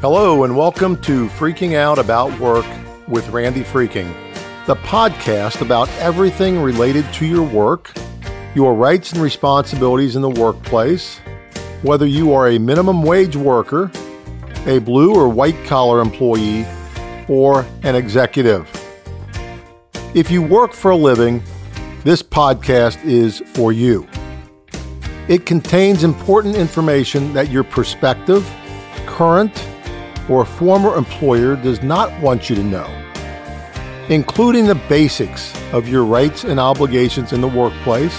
Hello, and welcome to Freaking Out About Work with Randy Freking, the podcast about everything related to your work, your rights and responsibilities in the workplace, whether you are a minimum wage worker, a blue or white collar employee, or an executive. If you work for a living, this podcast is for you. It contains important information that your perspective, current, or a former employer does not want you to know, including the basics of your rights and obligations in the workplace,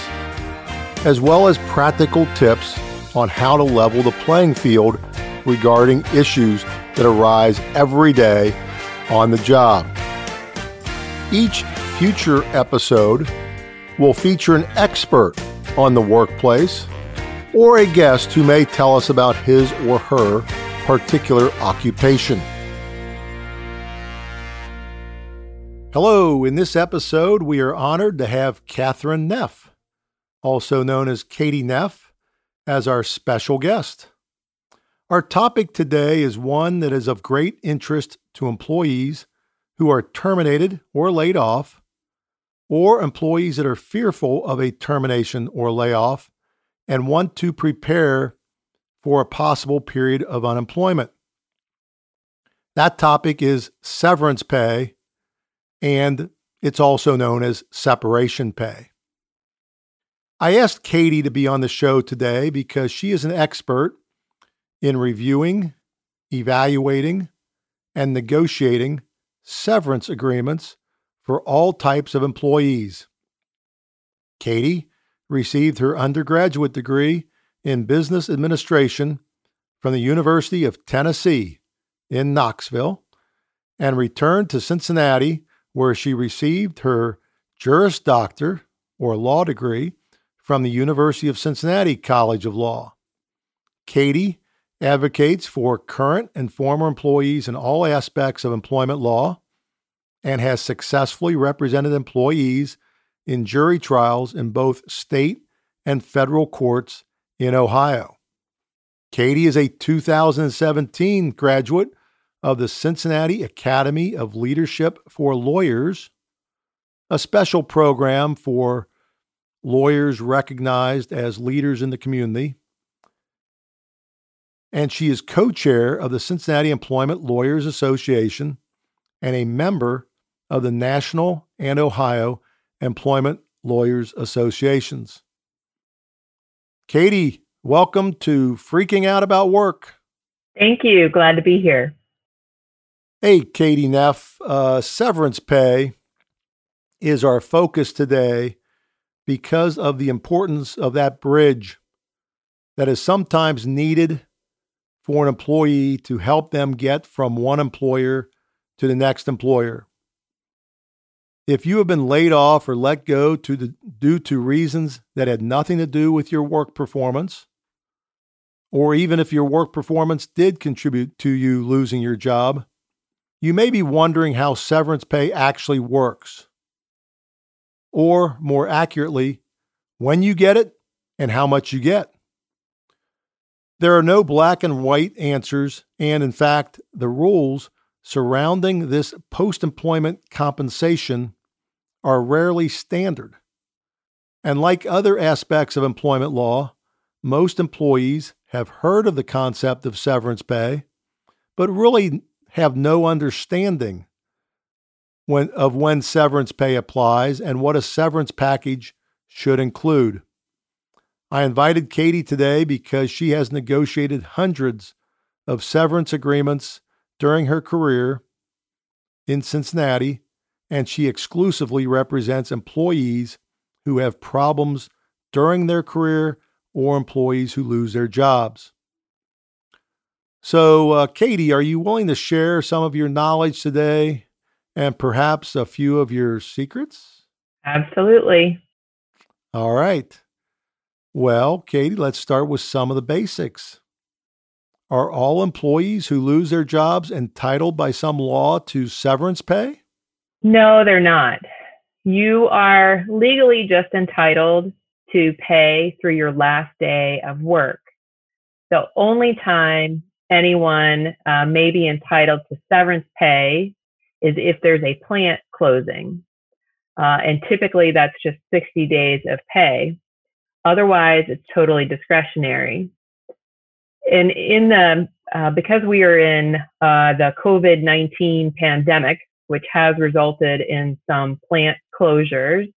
as well as practical tips on how to level the playing field regarding issues that arise every day on the job. Each future episode will feature an expert on the workplace or a guest who may tell us about his or her particular occupation. Hello, in this episode, we are honored to have Catherine Neff, also known as Katie Neff, as our special guest. Our topic today is one that is of great interest to employees who are terminated or laid off, or employees that are fearful of a termination or layoff and want to prepare for a possible period of unemployment. That topic is severance pay, and it's also known as separation pay. I asked Katie to be on the show today because she is an expert in reviewing, evaluating, and negotiating severance agreements for all types of employees. Katie received her undergraduate degree in business administration from the University of Tennessee in Knoxville and returned to Cincinnati, where she received her Juris Doctor or law degree from the University of Cincinnati College of Law. Katie advocates for current and former employees in all aspects of employment law and has successfully represented employees in jury trials in both state and federal courts in Ohio. Katie is a 2017 graduate of the Cincinnati Academy of Leadership for Lawyers, a special program for lawyers recognized as leaders in the community. And she is co chair of the Cincinnati Employment Lawyers Association and a member of the National and Ohio Employment Lawyers Associations. Katie, welcome to Freaking Out About Work. Thank you. Glad to be here. Hey, Katie Neff, uh, severance pay is our focus today because of the importance of that bridge that is sometimes needed for an employee to help them get from one employer to the next employer. If you have been laid off or let go to the, due to reasons that had nothing to do with your work performance, or even if your work performance did contribute to you losing your job, you may be wondering how severance pay actually works. Or, more accurately, when you get it and how much you get. There are no black and white answers, and in fact, the rules surrounding this post employment compensation are rarely standard. And like other aspects of employment law, most employees have heard of the concept of severance pay, but really have no understanding when, of when severance pay applies and what a severance package should include. I invited Katie today because she has negotiated hundreds of severance agreements during her career in Cincinnati and she exclusively represents employees who have problems during their career or employees who lose their jobs. So, uh, Katie, are you willing to share some of your knowledge today and perhaps a few of your secrets? Absolutely. All right. Well, Katie, let's start with some of the basics. Are all employees who lose their jobs entitled by some law to severance pay? No, they're not. You are legally just entitled to pay through your last day of work. The only time anyone uh, may be entitled to severance pay is if there's a plant closing. Uh, and typically that's just 60 days of pay. Otherwise, it's totally discretionary. And in the, uh, because we are in uh, the COVID 19 pandemic, which has resulted in some plant closures,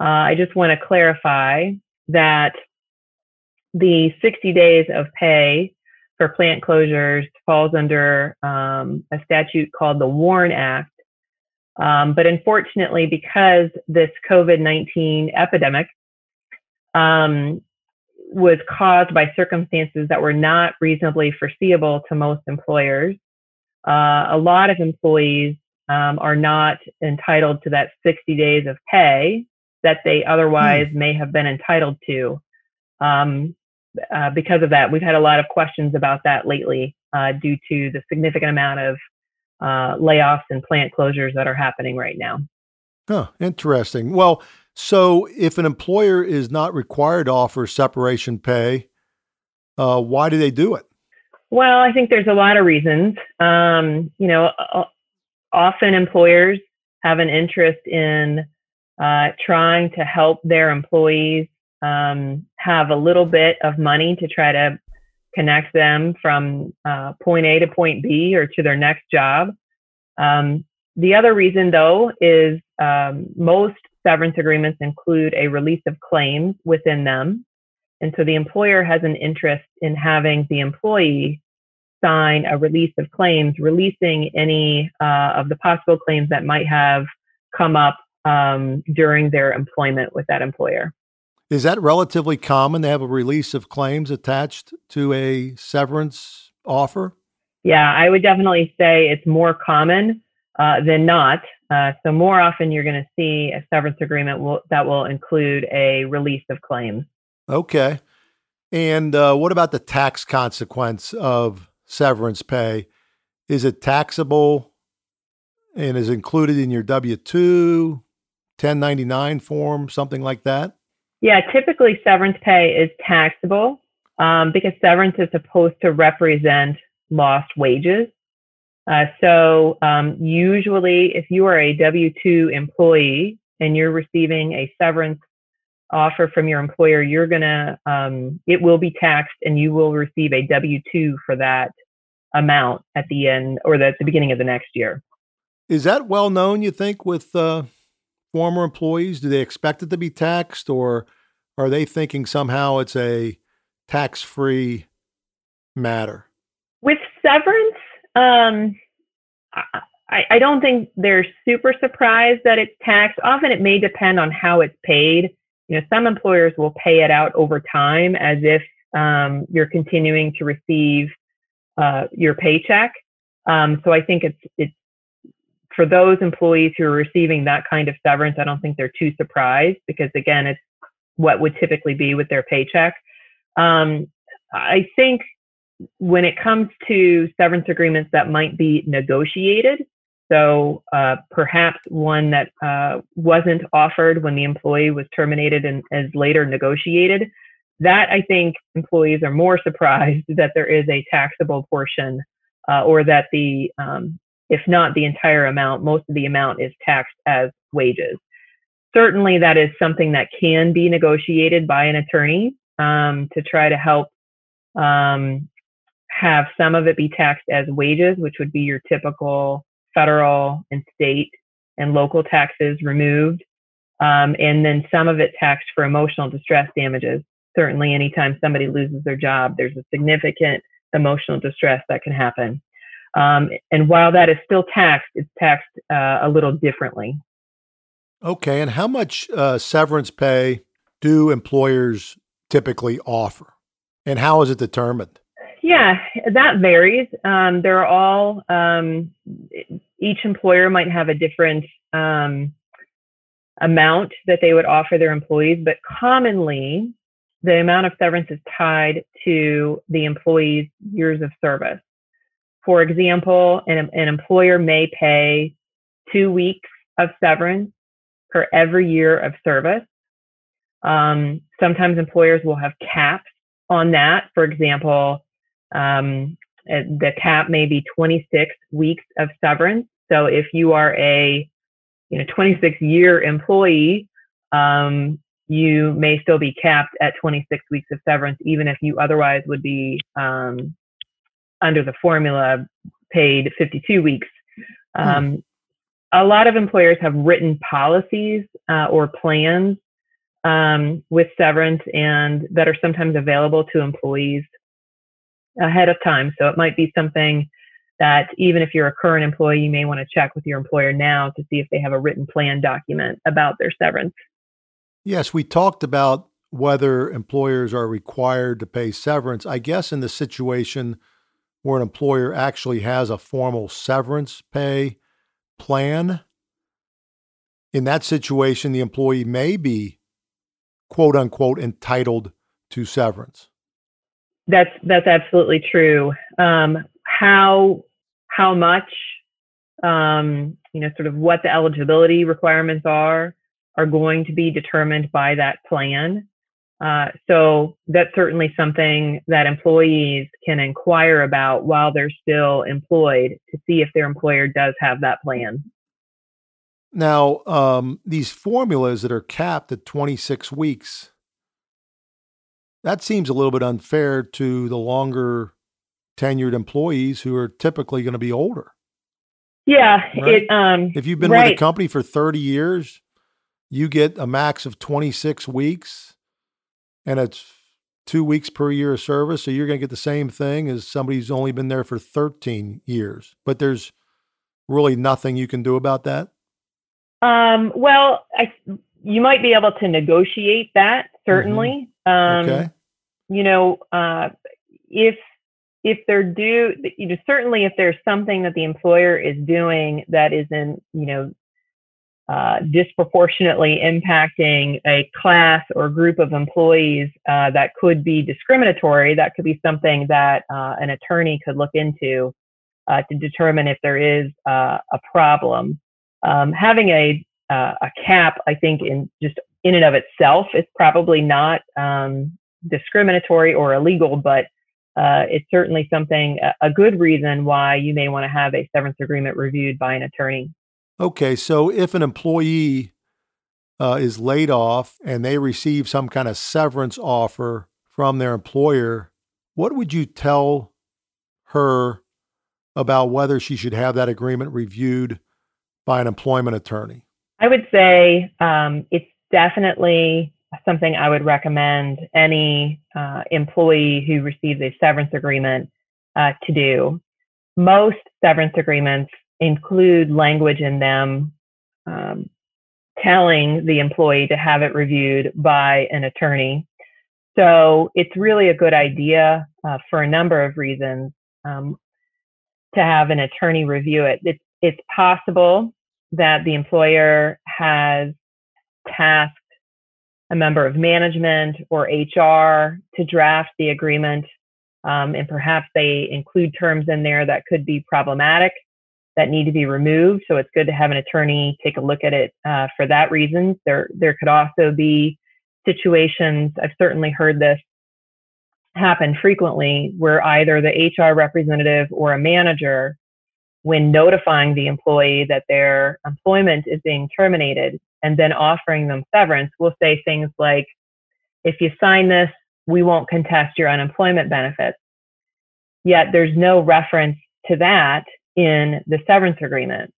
uh, I just want to clarify that the 60 days of pay for plant closures falls under um, a statute called the WARN Act. Um, but unfortunately, because this COVID 19 epidemic um, was caused by circumstances that were not reasonably foreseeable to most employers, uh, a lot of employees um, are not entitled to that 60 days of pay that they otherwise hmm. may have been entitled to. Um, uh, because of that, we've had a lot of questions about that lately uh, due to the significant amount of uh, layoffs and plant closures that are happening right now. Huh, interesting. Well, so if an employer is not required to offer separation pay, uh, why do they do it? Well, I think there's a lot of reasons. Um, you know, often employers have an interest in uh, trying to help their employees um, have a little bit of money to try to connect them from uh, point A to point B or to their next job. Um, the other reason, though, is um, most severance agreements include a release of claims within them. And so the employer has an interest in having the employee sign a release of claims, releasing any uh, of the possible claims that might have come up um, during their employment with that employer. Is that relatively common to have a release of claims attached to a severance offer? Yeah, I would definitely say it's more common uh, than not. Uh, so more often you're going to see a severance agreement will, that will include a release of claims. Okay. And uh, what about the tax consequence of severance pay? Is it taxable and is included in your W 2, 1099 form, something like that? Yeah, typically severance pay is taxable um, because severance is supposed to represent lost wages. Uh, so um, usually, if you are a W 2 employee and you're receiving a severance offer from your employer, you're gonna um, it will be taxed, and you will receive a W two for that amount at the end or at the beginning of the next year. Is that well known? You think with uh, former employees? Do they expect it to be taxed, or are they thinking somehow it's a tax free matter? With severance, um, I, I don't think they're super surprised that it's taxed. Often it may depend on how it's paid. You know, some employers will pay it out over time as if um, you're continuing to receive uh, your paycheck. Um, so I think it's it's for those employees who are receiving that kind of severance, I don't think they're too surprised because again, it's what would typically be with their paycheck. Um, I think when it comes to severance agreements that might be negotiated, so uh, perhaps one that uh, wasn't offered when the employee was terminated and is later negotiated, that I think employees are more surprised that there is a taxable portion uh, or that the um, if not the entire amount, most of the amount is taxed as wages. Certainly, that is something that can be negotiated by an attorney um, to try to help um, have some of it be taxed as wages, which would be your typical federal and state and local taxes removed, um, and then some of it taxed for emotional distress damages. Certainly, anytime somebody loses their job, there's a significant emotional distress that can happen. Um, and while that is still taxed, it's taxed uh, a little differently. Okay. And how much uh, severance pay do employers typically offer? And how is it determined? Yeah, that varies. Um, they're all, um, each employer might have a different um, amount that they would offer their employees, but commonly the amount of severance is tied to the employee's years of service. For example, an, an employer may pay two weeks of severance per every year of service. Um, sometimes employers will have caps on that. For example, um, the cap may be 26 weeks of severance. So if you are a you know 26 year employee, um, you may still be capped at 26 weeks of severance, even if you otherwise would be um, under the formula paid 52 weeks. Hmm. Um, a lot of employers have written policies uh, or plans um, with severance and that are sometimes available to employees ahead of time. So it might be something that even if you're a current employee, you may want to check with your employer now to see if they have a written plan document about their severance. Yes, we talked about whether employers are required to pay severance. I guess in the situation where an employer actually has a formal severance pay plan, in that situation, the employee may be quote unquote entitled to severance. That's that's absolutely true. Um, how how much um, you know, sort of what the eligibility requirements are, are going to be determined by that plan. Uh, so that's certainly something that employees can inquire about while they're still employed to see if their employer does have that plan. Now, um, these formulas that are capped at 26 weeks, that seems a little bit unfair to the longer tenured employees who are typically going to be older. Yeah, right? it. Um, if you've been right. with a company for 30 years, you get a max of 26 weeks, and it's two weeks per year of service. So you're going to get the same thing as somebody who's only been there for 13 years. But there's really nothing you can do about that. Um, well, I, you might be able to negotiate that certainly. Um, okay. You know, uh, if if they're due, you know, certainly if there's something that the employer is doing that isn't, you know, uh, disproportionately impacting a class or group of employees uh, that could be discriminatory, that could be something that uh, an attorney could look into uh, to determine if there is uh, a problem. Um, having a uh, a cap, I think, in just in and of itself, is probably not um, discriminatory or illegal, but uh, it's certainly something, a good reason why you may want to have a severance agreement reviewed by an attorney. Okay, so if an employee uh, is laid off and they receive some kind of severance offer from their employer, what would you tell her about whether she should have that agreement reviewed by an employment attorney? I would say um, it's definitely something I would recommend any uh, employee who receives a severance agreement uh, to do. Most severance agreements include language in them um, telling the employee to have it reviewed by an attorney. So it's really a good idea uh, for a number of reasons um, to have an attorney review it. It's, it's possible that the employer has tasked a member of management or HR to draft the agreement. Um, and perhaps they include terms in there that could be problematic that need to be removed. So it's good to have an attorney take a look at it uh, for that reason. There, there could also be situations, I've certainly heard this happen frequently, where either the HR representative or a manager, when notifying the employee that their employment is being terminated, and then offering them severance, we'll say things like, if you sign this, we won't contest your unemployment benefits. Yet there's no reference to that in the severance agreement.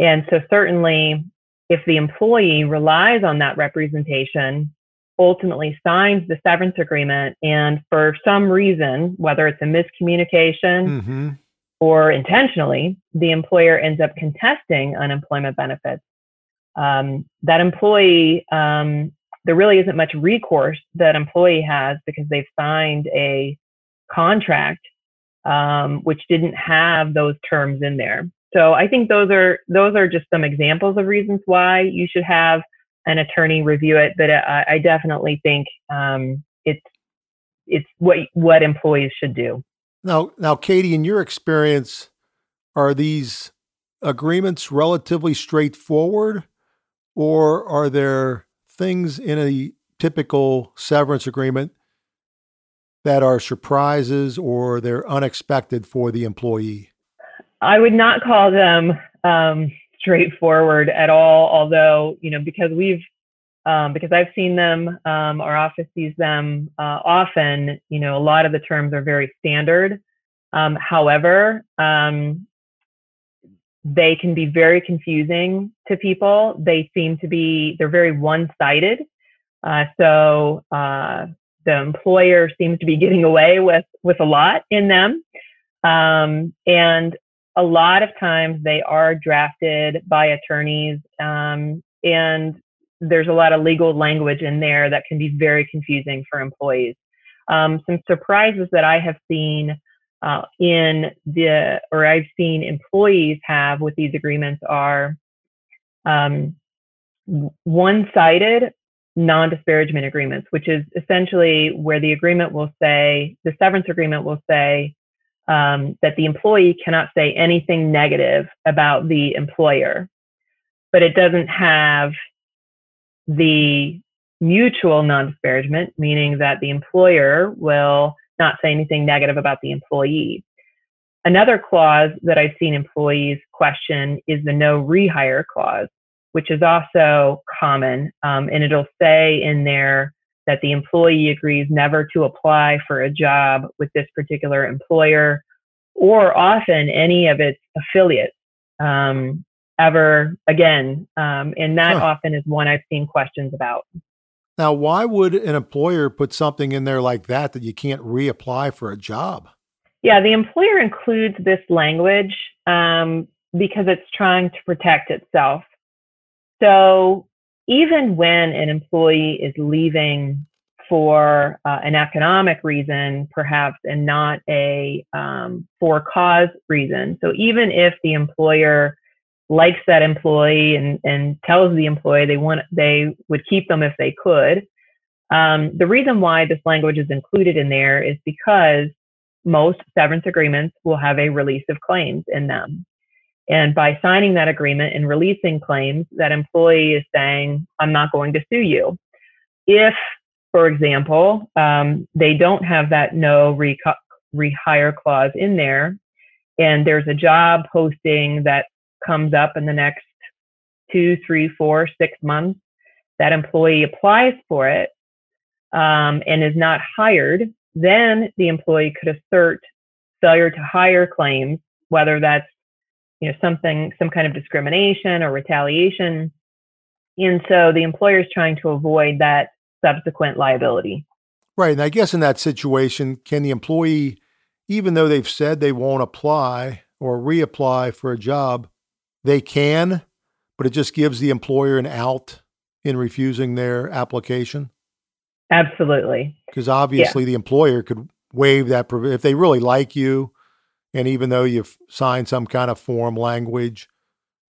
And so, certainly, if the employee relies on that representation, ultimately signs the severance agreement, and for some reason, whether it's a miscommunication mm-hmm. or intentionally, the employer ends up contesting unemployment benefits, um, that employee, um, there really isn't much recourse that employee has because they've signed a contract um, which didn't have those terms in there. So I think those are those are just some examples of reasons why you should have an attorney review it. But I, I definitely think um, it's it's what what employees should do. Now, now, Katie, in your experience, are these agreements relatively straightforward? Or are there things in a typical severance agreement that are surprises or they're unexpected for the employee? I would not call them um, straightforward at all. Although you know, because we've um, because I've seen them, um, our office sees them uh, often. You know, a lot of the terms are very standard. Um, however, um, they can be very confusing to people. They seem to be they're very one-sided. Uh, so uh, the employer seems to be getting away with with a lot in them, um, and a lot of times they are drafted by attorneys um, and there's a lot of legal language in there that can be very confusing for employees. Um, some surprises that I have seen uh, in the, or I've seen employees have with these agreements are um, one sided non disparagement agreements, which is essentially where the agreement will say, the severance agreement will say, um, that the employee cannot say anything negative about the employer, but it doesn't have the mutual non disparagement, meaning that the employer will not say anything negative about the employee. Another clause that I've seen employees question is the no rehire clause, which is also common. Um, and it'll say in there that the employee agrees never to apply for a job with this particular employer or often any of its affiliates um, ever again. Um, and that huh. often is one I've seen questions about. Now, why would an employer put something in there like that that you can't reapply for a job? Yeah, the employer includes this language um, because it's trying to protect itself. So even when an employee is leaving for uh, an economic reason, perhaps, and not a um, for cause reason. So even if the employer likes that employee and, and tells the employee they want they would keep them if they could, um, the reason why this language is included in there is because most severance agreements will have a release of claims in them. And by signing that agreement and releasing claims, that employee is saying, I'm not going to sue you. If, for example, um, they don't have that no reco- rehire clause in there, and there's a job posting that comes up in the next two, three, four, six months, that employee applies for it um, and is not hired, then the employee could assert failure to hire claims, whether that's you know something some kind of discrimination or retaliation. And so the employer is trying to avoid that subsequent liability. Right and i guess in that situation can the employee even though they've said they won't apply or reapply for a job they can but it just gives the employer an out in refusing their application absolutely because obviously yeah. the employer could waive that if they really like you and even though you've signed some kind of form language,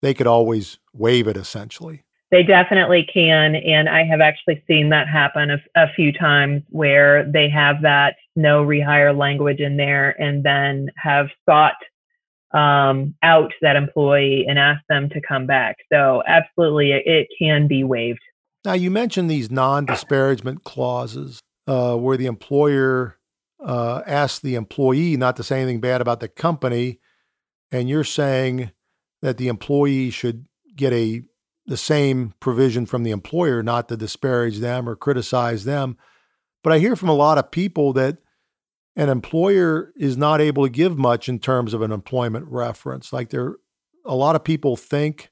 they could always waive it essentially. They definitely can. And I have actually seen that happen a, a few times where they have that no rehire language in there and then have sought um, out that employee and ask them to come back. So, absolutely, it, it can be waived. Now, you mentioned these non disparagement clauses uh, where the employer uh, ask the employee not to say anything bad about the company, and you're saying that the employee should get a the same provision from the employer, not to disparage them or criticize them. But I hear from a lot of people that an employer is not able to give much in terms of an employment reference. Like there, a lot of people think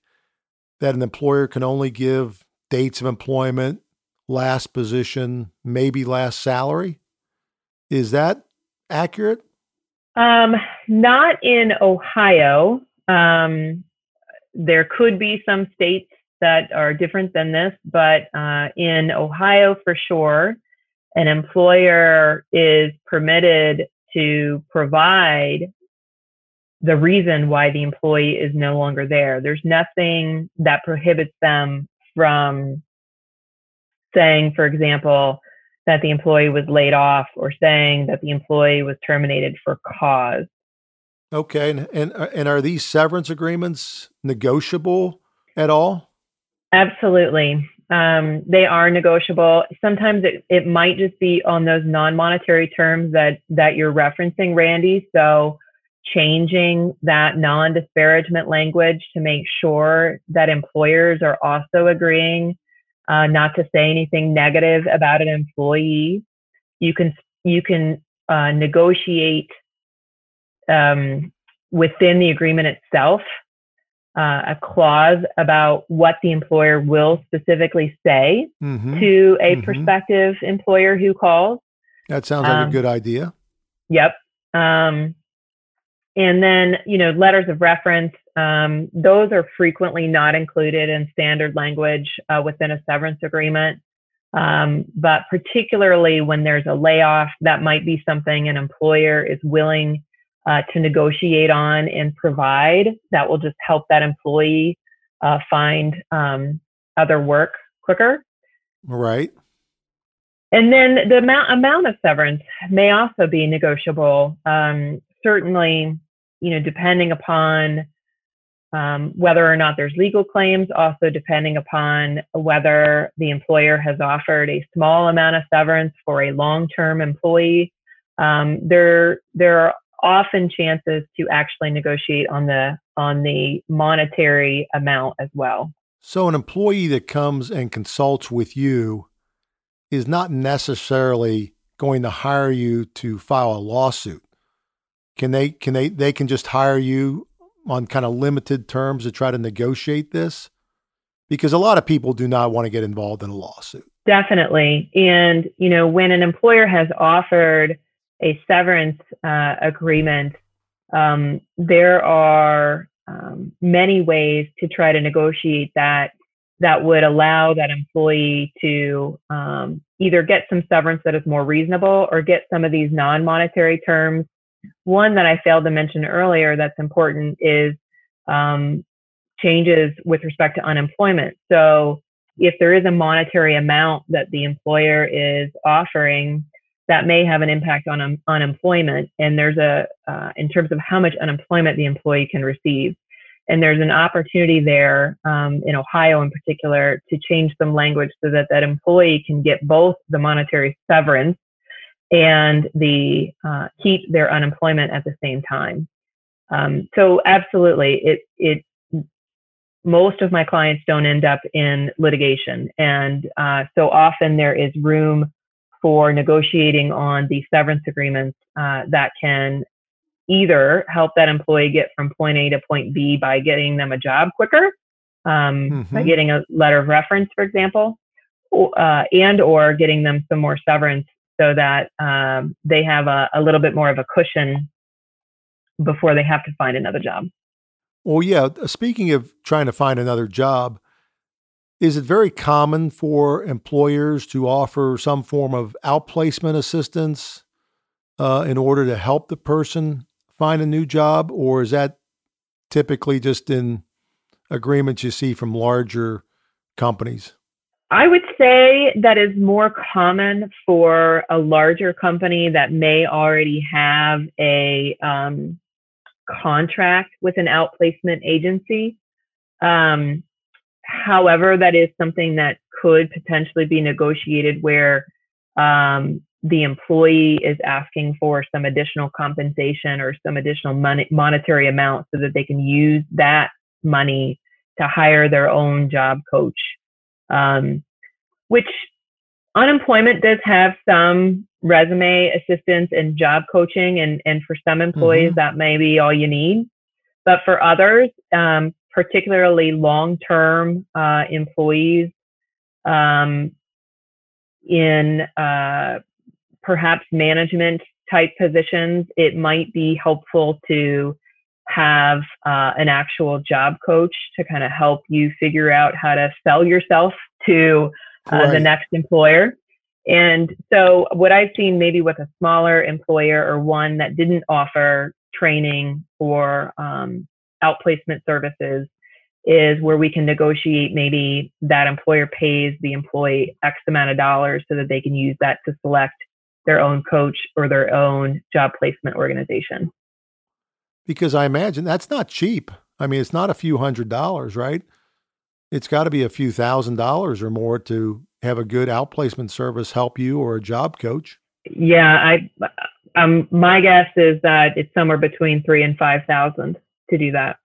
that an employer can only give dates of employment, last position, maybe last salary. Is that accurate? Um, not in Ohio. Um, there could be some states that are different than this, but uh, in Ohio for sure, an employer is permitted to provide the reason why the employee is no longer there. There's nothing that prohibits them from saying, for example, that the employee was laid off or saying that the employee was terminated for cause. Okay, and and, uh, and are these severance agreements negotiable at all? Absolutely. Um, they are negotiable. Sometimes it, it might just be on those non-monetary terms that that you're referencing, Randy. So changing that non-disparagement language to make sure that employers are also agreeing uh, not to say anything negative about an employee. You can you can uh, negotiate um, within the agreement itself uh, a clause about what the employer will specifically say mm-hmm. to a mm-hmm. prospective employer who calls. That sounds like um, a good idea. Yep. Um, and then, you know, letters of reference, um, those are frequently not included in standard language uh, within a severance agreement. Um, but particularly when there's a layoff, that might be something an employer is willing uh, to negotiate on and provide that will just help that employee uh, find um, other work quicker. Right. And then the amount amount of severance may also be negotiable. Um, certainly, you know, depending upon um, whether or not there's legal claims, also depending upon whether the employer has offered a small amount of severance for a long-term employee. Um, there, there are often chances to actually negotiate on the on the monetary amount as well. So an employee that comes and consults with you is not necessarily going to hire you to file a lawsuit. Can they can they they can just hire you on kind of limited terms to try to negotiate this? Because a lot of people do not want to get involved in a lawsuit. Definitely. And you know, when an employer has offered a severance uh, agreement, um, there are um, many ways to try to negotiate that that would allow that employee to um, either get some severance that is more reasonable or get some of these non-monetary terms. One that I failed to mention earlier that's important is um, changes with respect to unemployment. So if there is a monetary amount that the employer is offering, that may have an impact on um, unemployment. And there's a, uh, in terms of how much unemployment the employee can receive. And there's an opportunity there um, in Ohio in particular to change some language so that that employee can get both the monetary severance and the uh, keep their unemployment at the same time. Um, so absolutely, it it most of my clients don't end up in litigation, and uh, so often there is room for negotiating on the severance agreements uh, that can either help that employee get from point A to point B by getting them a job quicker, um, mm-hmm. by getting a letter of reference, for example, uh, and or getting them some more severance so that um, they have a, a little bit more of a cushion before they have to find another job. Well, yeah. Speaking of trying to find another job, is it very common for employers to offer some form of outplacement assistance uh, in order to help the person find a new job, or is that typically just in agreements you see from larger companies? I would say that is more common for a larger company that may already have a um, contract with an outplacement agency. Um, However, that is something that could potentially be negotiated where um, the employee is asking for some additional compensation or some additional money, monetary amount so that they can use that money to hire their own job coach. Um, which unemployment does have some resume assistance and job coaching, and, and for some employees, mm-hmm. that may be all you need. But for others, um, particularly long-term uh, employees um, in uh, perhaps management type positions, it might be helpful to have uh, an actual job coach to kind of help you figure out how to sell yourself to uh, right. the next employer. And so, what I've seen maybe with a smaller employer or one that didn't offer training or um, outplacement services is where we can negotiate maybe that employer pays the employee X amount of dollars so that they can use that to select their own coach or their own job placement organization. Because I imagine that's not cheap. I mean, it's not a few hundred dollars, right? it's got to be a few thousand dollars or more to have a good outplacement service help you or a job coach. Yeah, I um my guess is that it's somewhere between three and five thousand to do that.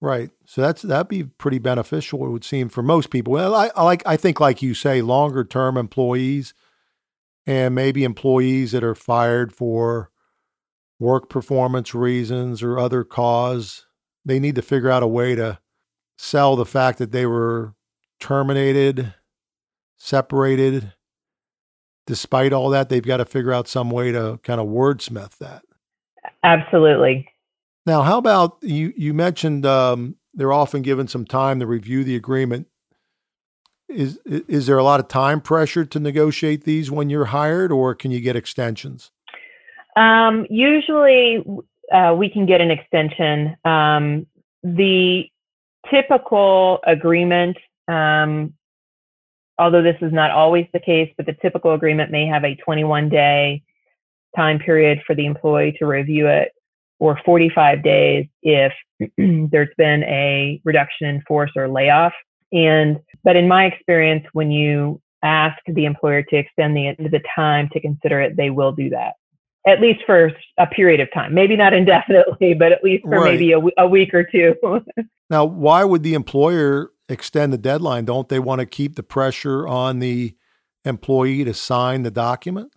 Right. So that's that'd be pretty beneficial. It would seem for most people. Well, I, I like I think like you say, longer term employees, and maybe employees that are fired for work performance reasons or other cause. They need to figure out a way to sell the fact that they were terminated, separated. Despite all that, they've got to figure out some way to kind of wordsmith that. Absolutely. Now, how about you? You mentioned um, they're often given some time to review the agreement. Is is there a lot of time pressure to negotiate these when you're hired, or can you get extensions? Um, usually, uh, we can get an extension. Um, the typical agreement, um, although this is not always the case, but the typical agreement may have a 21 day time period for the employee to review it, or 45 days if there's been a reduction in force or layoff. And but in my experience, when you ask the employer to extend the the time to consider it, they will do that at least for a period of time. Maybe not indefinitely, but at least for right. maybe a, a week or two. now, why would the employer extend the deadline? Don't they want to keep the pressure on the employee to sign the document?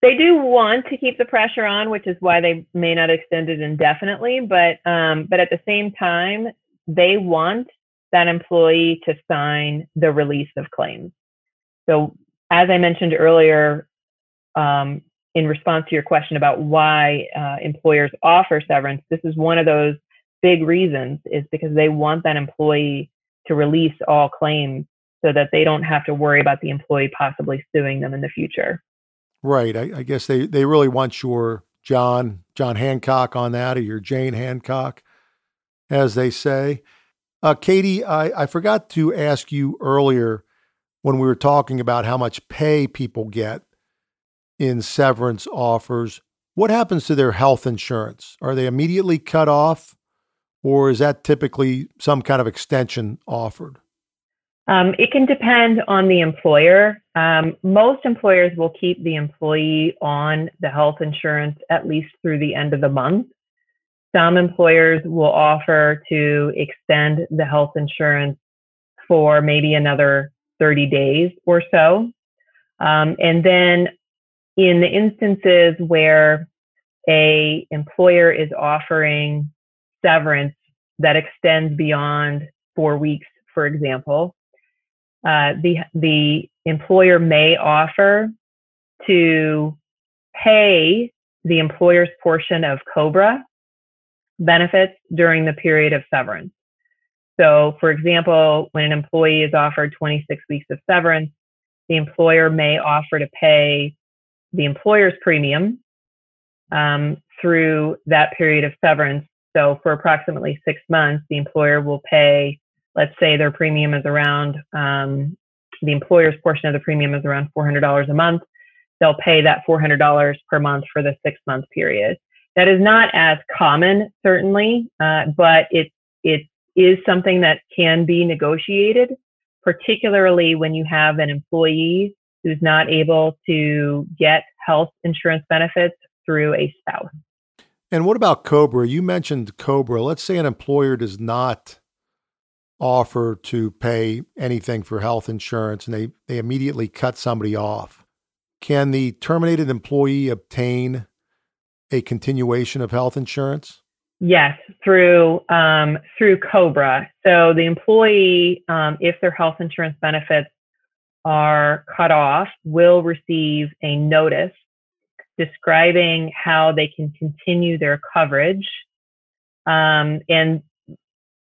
They do want to keep the pressure on, which is why they may not extend it indefinitely. But um, but at the same time, they want that employee to sign the release of claims. So as I mentioned earlier, um, in response to your question about why uh, employers offer severance, this is one of those big reasons is because they want that employee to release all claims so that they don't have to worry about the employee possibly suing them in the future. Right. I, I guess they, they really want your John John Hancock on that or your Jane Hancock, as they say. Uh, Katie, I, I forgot to ask you earlier when we were talking about how much pay people get in severance offers, what happens to their health insurance? Are they immediately cut off, or is that typically some kind of extension offered? Um, it can depend on the employer. Um, most employers will keep the employee on the health insurance at least through the end of the month. Some employers will offer to extend the health insurance for maybe another 30 days or so. Um, and then in the instances where a employer is offering severance that extends beyond four weeks, for example, uh, the the employer may offer to pay the employer's portion of COBRA benefits during the period of severance. So, for example, when an employee is offered 26 weeks of severance, the employer may offer to pay the employer's premium um, through that period of severance. So for approximately six months, the employer will pay, let's say their premium is around, um, the employer's portion of the premium is around $400 a month. They'll pay that $400 per month for the six month period. That is not as common, certainly, uh, but it, it is something that can be negotiated, particularly when you have an employee who's not able to get health insurance benefits through a spouse. And what about COBRA? You mentioned COBRA. Let's say an employer does not offer to pay anything for health insurance and they, they immediately cut somebody off. Can the terminated employee obtain a continuation of health insurance? Yes, through um, through COBRA. So the employee, um, if their health insurance benefits are cut off will receive a notice describing how they can continue their coverage. Um, and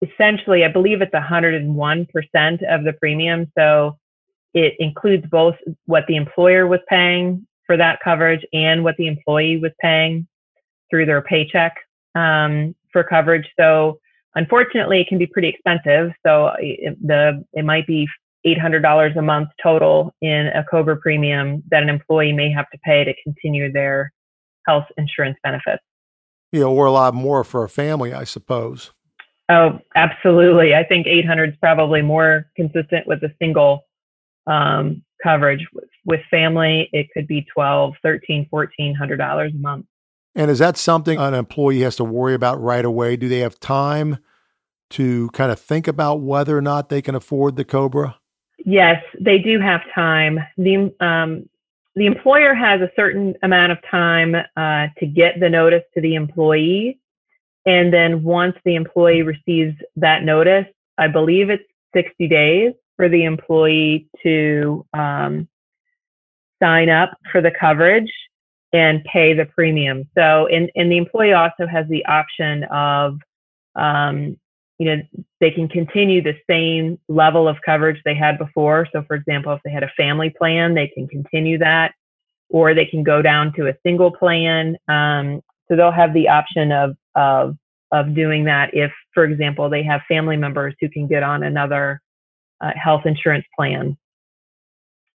essentially, I believe it's 101% of the premium. So it includes both what the employer was paying for that coverage and what the employee was paying through their paycheck um, for coverage. So unfortunately, it can be pretty expensive. So it, the it might be $800 a month total in a COBRA premium that an employee may have to pay to continue their health insurance benefits. Yeah, or a lot more for a family, I suppose. Oh, absolutely. I think 800 is probably more consistent with a single um, coverage. With, with family, it could be 12, 13, 1400 dollars a month. And is that something an employee has to worry about right away? Do they have time to kind of think about whether or not they can afford the Cobra? Yes, they do have time. The um, the employer has a certain amount of time uh, to get the notice to the employee, and then once the employee receives that notice, I believe it's 60 days for the employee to um, sign up for the coverage and pay the premium. So, and, and the employee also has the option of, um, you know, they can continue the same level of coverage they had before. So, for example, if they had a family plan, they can continue that, or they can go down to a single plan. Um, so they'll have the option of of of doing that if, for example, they have family members who can get on another uh, health insurance plan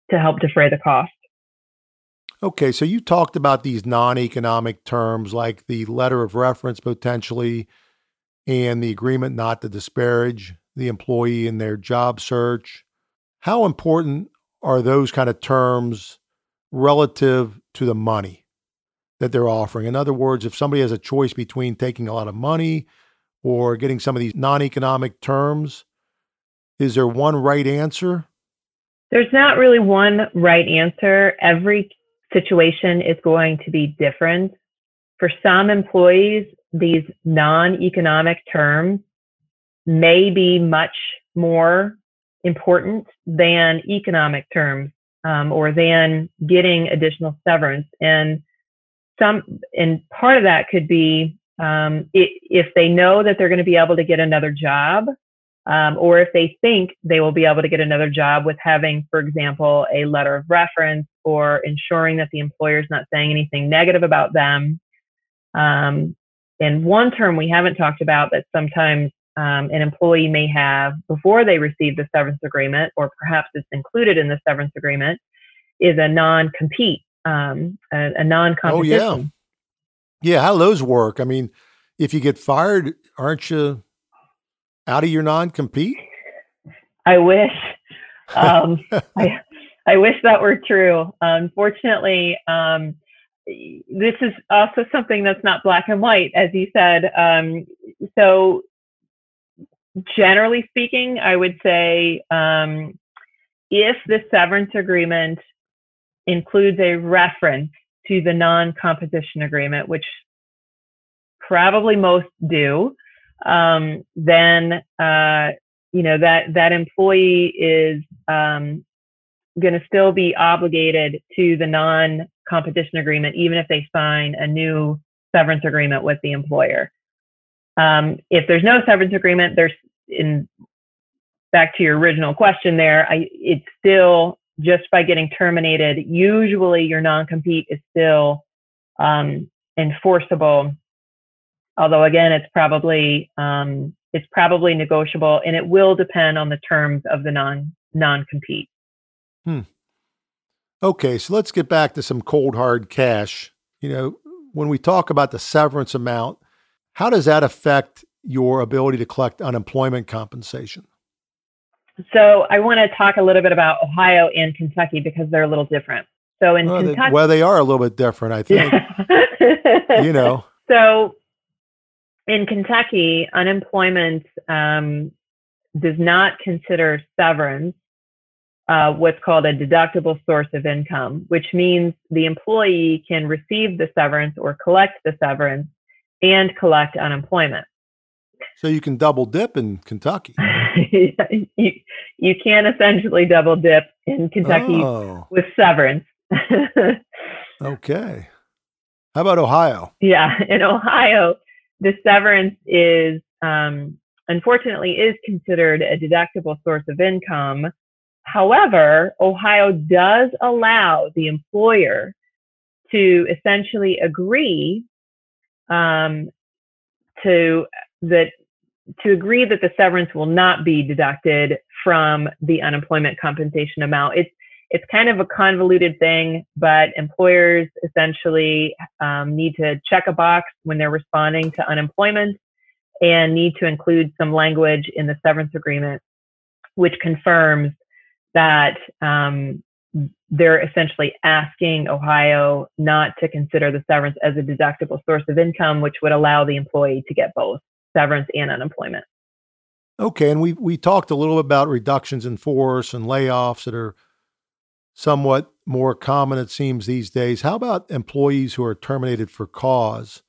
to help defray the cost. Okay, so you talked about these non-economic terms like the letter of reference potentially and the agreement not to disparage the employee in their job search. How important are those kind of terms relative to the money? That they're offering. In other words, if somebody has a choice between taking a lot of money or getting some of these non economic terms, is there one right answer? There's not really one right answer. Every situation is going to be different. For some employees, these non economic terms may be much more important than economic terms um, or than getting additional severance. And some and part of that could be um, it, if they know that they're going to be able to get another job um, or if they think they will be able to get another job with having for example a letter of reference or ensuring that the employer is not saying anything negative about them. Um, and one term we haven't talked about that sometimes um, an employee may have before they receive the severance agreement or perhaps it's included in the severance agreement is a non-compete um, a, a non-competition. Oh yeah, yeah. How those work? I mean, if you get fired, aren't you out of your non-compete? I wish. Um, I I wish that were true. Unfortunately, um, this is also something that's not black and white, as you said. Um, so, generally speaking, I would say um, if the severance agreement includes a reference to the non-competition agreement, which probably most do, um, then uh, you know that that employee is um, going to still be obligated to the non-competition agreement, even if they sign a new severance agreement with the employer. Um, if there's no severance agreement, there's in back to your original question there, I, it's still just by getting terminated, usually your non compete is still um, enforceable. Although again, it's probably um, it's probably negotiable, and it will depend on the terms of the non non compete. Hmm. Okay, so let's get back to some cold hard cash. You know, when we talk about the severance amount, how does that affect your ability to collect unemployment compensation? So I want to talk a little bit about Ohio and Kentucky because they're a little different. So in well, Kentucky, they, well, they are a little bit different, I think. you know. So in Kentucky, unemployment um, does not consider severance uh, what's called a deductible source of income, which means the employee can receive the severance or collect the severance and collect unemployment. So you can double dip in Kentucky. you, you can essentially double dip in Kentucky oh. with severance. okay. How about Ohio? Yeah, in Ohio, the severance is um, unfortunately is considered a deductible source of income. However, Ohio does allow the employer to essentially agree um, to that to agree that the severance will not be deducted from the unemployment compensation amount. It's it's kind of a convoluted thing, but employers essentially um, need to check a box when they're responding to unemployment and need to include some language in the severance agreement which confirms that um, they're essentially asking Ohio not to consider the severance as a deductible source of income, which would allow the employee to get both severance and unemployment. Okay, and we we talked a little bit about reductions in force and layoffs that are somewhat more common it seems these days. How about employees who are terminated for cause?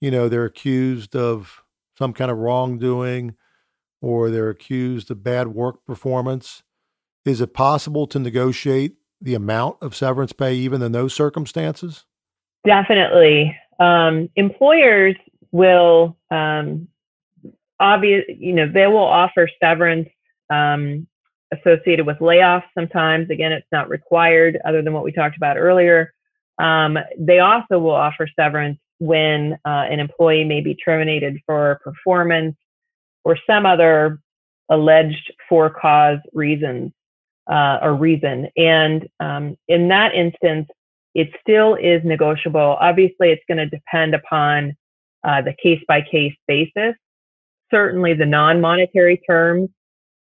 You know, they're accused of some kind of wrongdoing or they're accused of bad work performance. Is it possible to negotiate the amount of severance pay even in those circumstances? Definitely. Um, employers will um, obvious, you know, they will offer severance um, associated with layoffs sometimes. Again, it's not required other than what we talked about earlier. Um, they also will offer severance when uh, an employee may be terminated for performance or some other alleged for cause reasons uh, or reason. And um, in that instance, it still is negotiable. Obviously, it's going to depend upon uh, the case by case basis. Certainly, the non monetary terms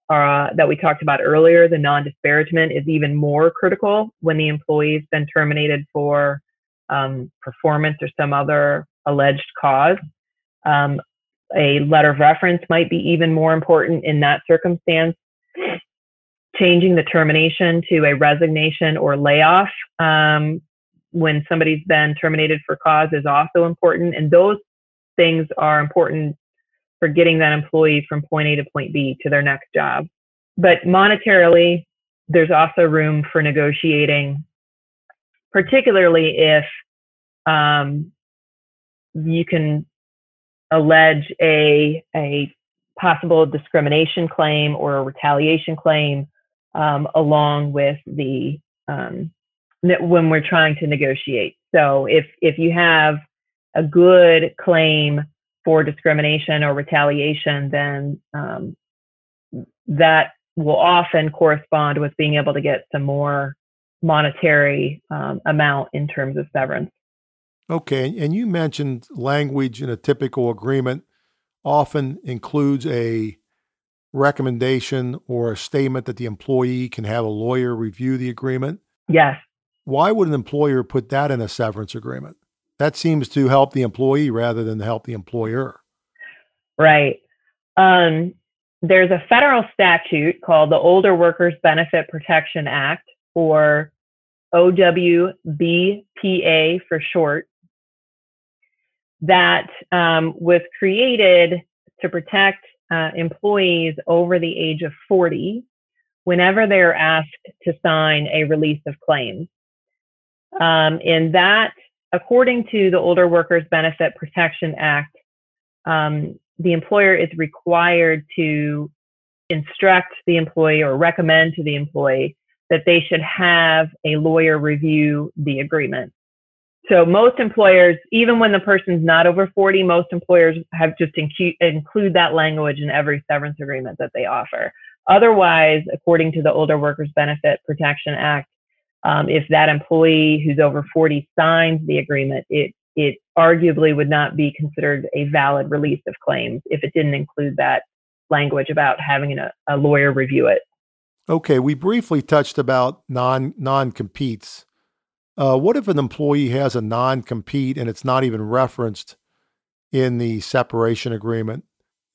uh, that we talked about earlier, the non disparagement, is even more critical when the employee's been terminated for um, performance or some other alleged cause. Um, a letter of reference might be even more important in that circumstance. Changing the termination to a resignation or layoff um, when somebody's been terminated for cause is also important. And those things are important for getting that employee from point A to point B to their next job. But monetarily, there's also room for negotiating, particularly if um, you can allege a, a possible discrimination claim or a retaliation claim um, along with the um, when we're trying to negotiate. So if if you have a good claim for discrimination or retaliation, then um, that will often correspond with being able to get some more monetary um, amount in terms of severance. Okay, and you mentioned language in a typical agreement often includes a recommendation or a statement that the employee can have a lawyer review the agreement. Yes. Why would an employer put that in a severance agreement? That seems to help the employee rather than help the employer. Right. Um, there's a federal statute called the Older Workers Benefit Protection Act, or OWBPA for short, that um, was created to protect uh, employees over the age of 40 whenever they are asked to sign a release of claims. Um, and that, according to the Older Workers Benefit Protection Act, um, the employer is required to instruct the employee or recommend to the employee that they should have a lawyer review the agreement. So most employers, even when the person's not over 40, most employers have just incu- include that language in every severance agreement that they offer. Otherwise, according to the Older Workers Benefit Protection Act, um, if that employee who's over 40 signs the agreement, it it arguably would not be considered a valid release of claims if it didn't include that language about having a, a lawyer review it. Okay, we briefly touched about non non competes. Uh, what if an employee has a non compete and it's not even referenced in the separation agreement?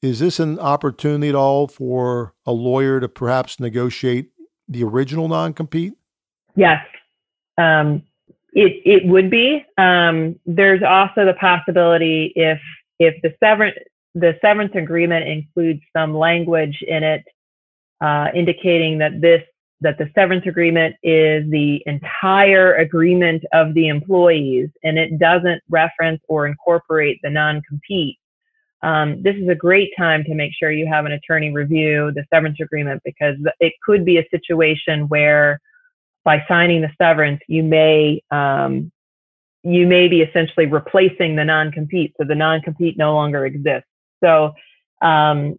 Is this an opportunity at all for a lawyer to perhaps negotiate the original non compete? Yes, um, it it would be. Um, there's also the possibility if if the severance the severance agreement includes some language in it uh, indicating that this that the severance agreement is the entire agreement of the employees and it doesn't reference or incorporate the non-compete. Um, this is a great time to make sure you have an attorney review the severance agreement because it could be a situation where by signing the severance, you may um, you may be essentially replacing the non-compete, so the non-compete no longer exists. So um,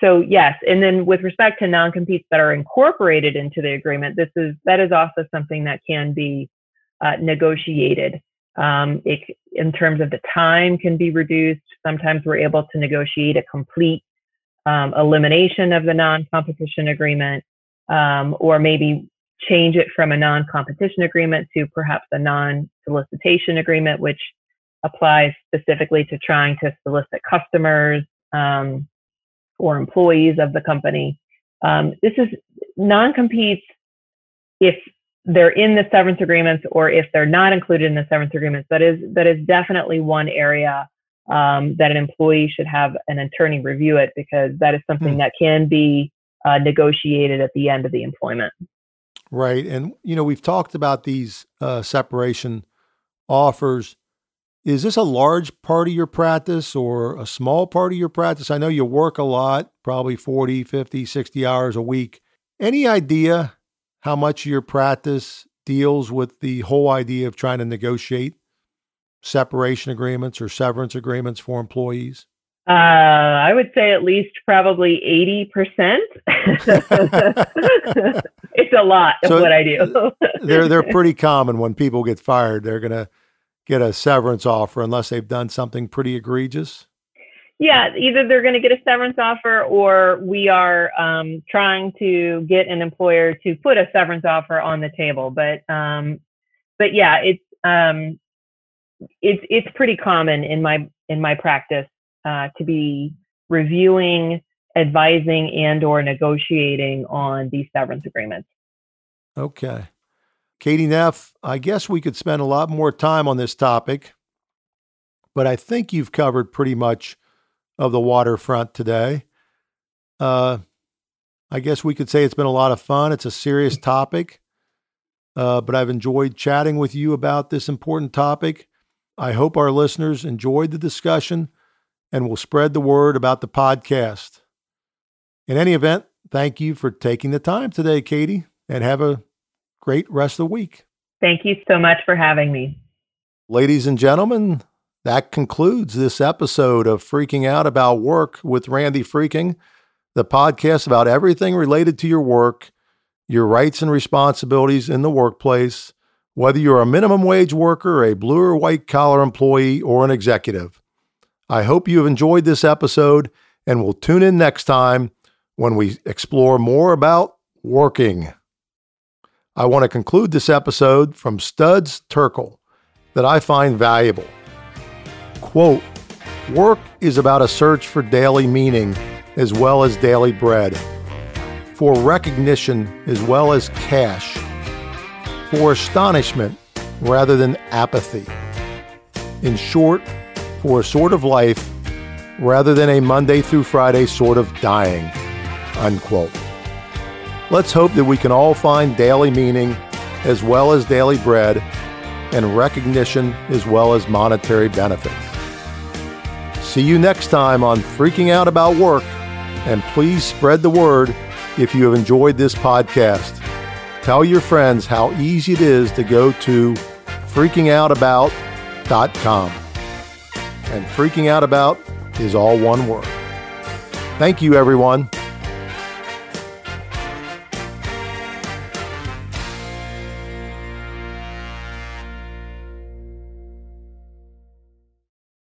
so yes, and then with respect to non-competes that are incorporated into the agreement, this is that is also something that can be uh, negotiated. Um, it, in terms of the time, can be reduced. Sometimes we're able to negotiate a complete um, elimination of the non-competition agreement, um, or maybe change it from a non-competition agreement to perhaps a non-solicitation agreement, which applies specifically to trying to solicit customers um, or employees of the company. Um, this is non-competes if they're in the severance agreements or if they're not included in the severance agreements. That is that is definitely one area um, that an employee should have an attorney review it because that is something hmm. that can be uh, negotiated at the end of the employment. Right, and you know we've talked about these uh, separation offers. Is this a large part of your practice or a small part of your practice? I know you work a lot, probably 40, 50, 60 hours a week. Any idea how much your practice deals with the whole idea of trying to negotiate separation agreements or severance agreements for employees? Uh, I would say at least probably 80%. it's a lot of so what I do. they're, they're pretty common when people get fired. They're going to get a severance offer unless they've done something pretty egregious. Yeah, either they're going to get a severance offer or we are um, trying to get an employer to put a severance offer on the table. But um, but yeah, it's um, it's it's pretty common in my in my practice uh, to be reviewing, advising, and or negotiating on these severance agreements. Okay, Katie Neff, I guess we could spend a lot more time on this topic, but I think you've covered pretty much of the waterfront today. Uh, I guess we could say it's been a lot of fun. It's a serious topic, uh, but I've enjoyed chatting with you about this important topic. I hope our listeners enjoyed the discussion and will spread the word about the podcast. In any event, thank you for taking the time today, Katie, and have a great rest of the week. Thank you so much for having me. Ladies and gentlemen, that concludes this episode of Freking Out About Work with Randy Freking, the podcast about everything related to your work, your rights and responsibilities in the workplace, whether you're a minimum wage worker, a blue or white collar employee, or an executive. I hope you have enjoyed this episode and will tune in next time when we explore more about working. I want to conclude this episode from Studs Terkel that I find valuable. Quote, work is about a search for daily meaning as well as daily bread, for recognition as well as cash, for astonishment rather than apathy. In short, for a sort of life rather than a Monday through Friday sort of dying. Unquote. Let's hope that we can all find daily meaning as well as daily bread and recognition as well as monetary benefits. See you next time on Freking Out About Work, and please spread the word if you have enjoyed this podcast. Tell your friends how easy it is to go to freakingoutabout.com. And freaking out about is all one word. Thank you, everyone.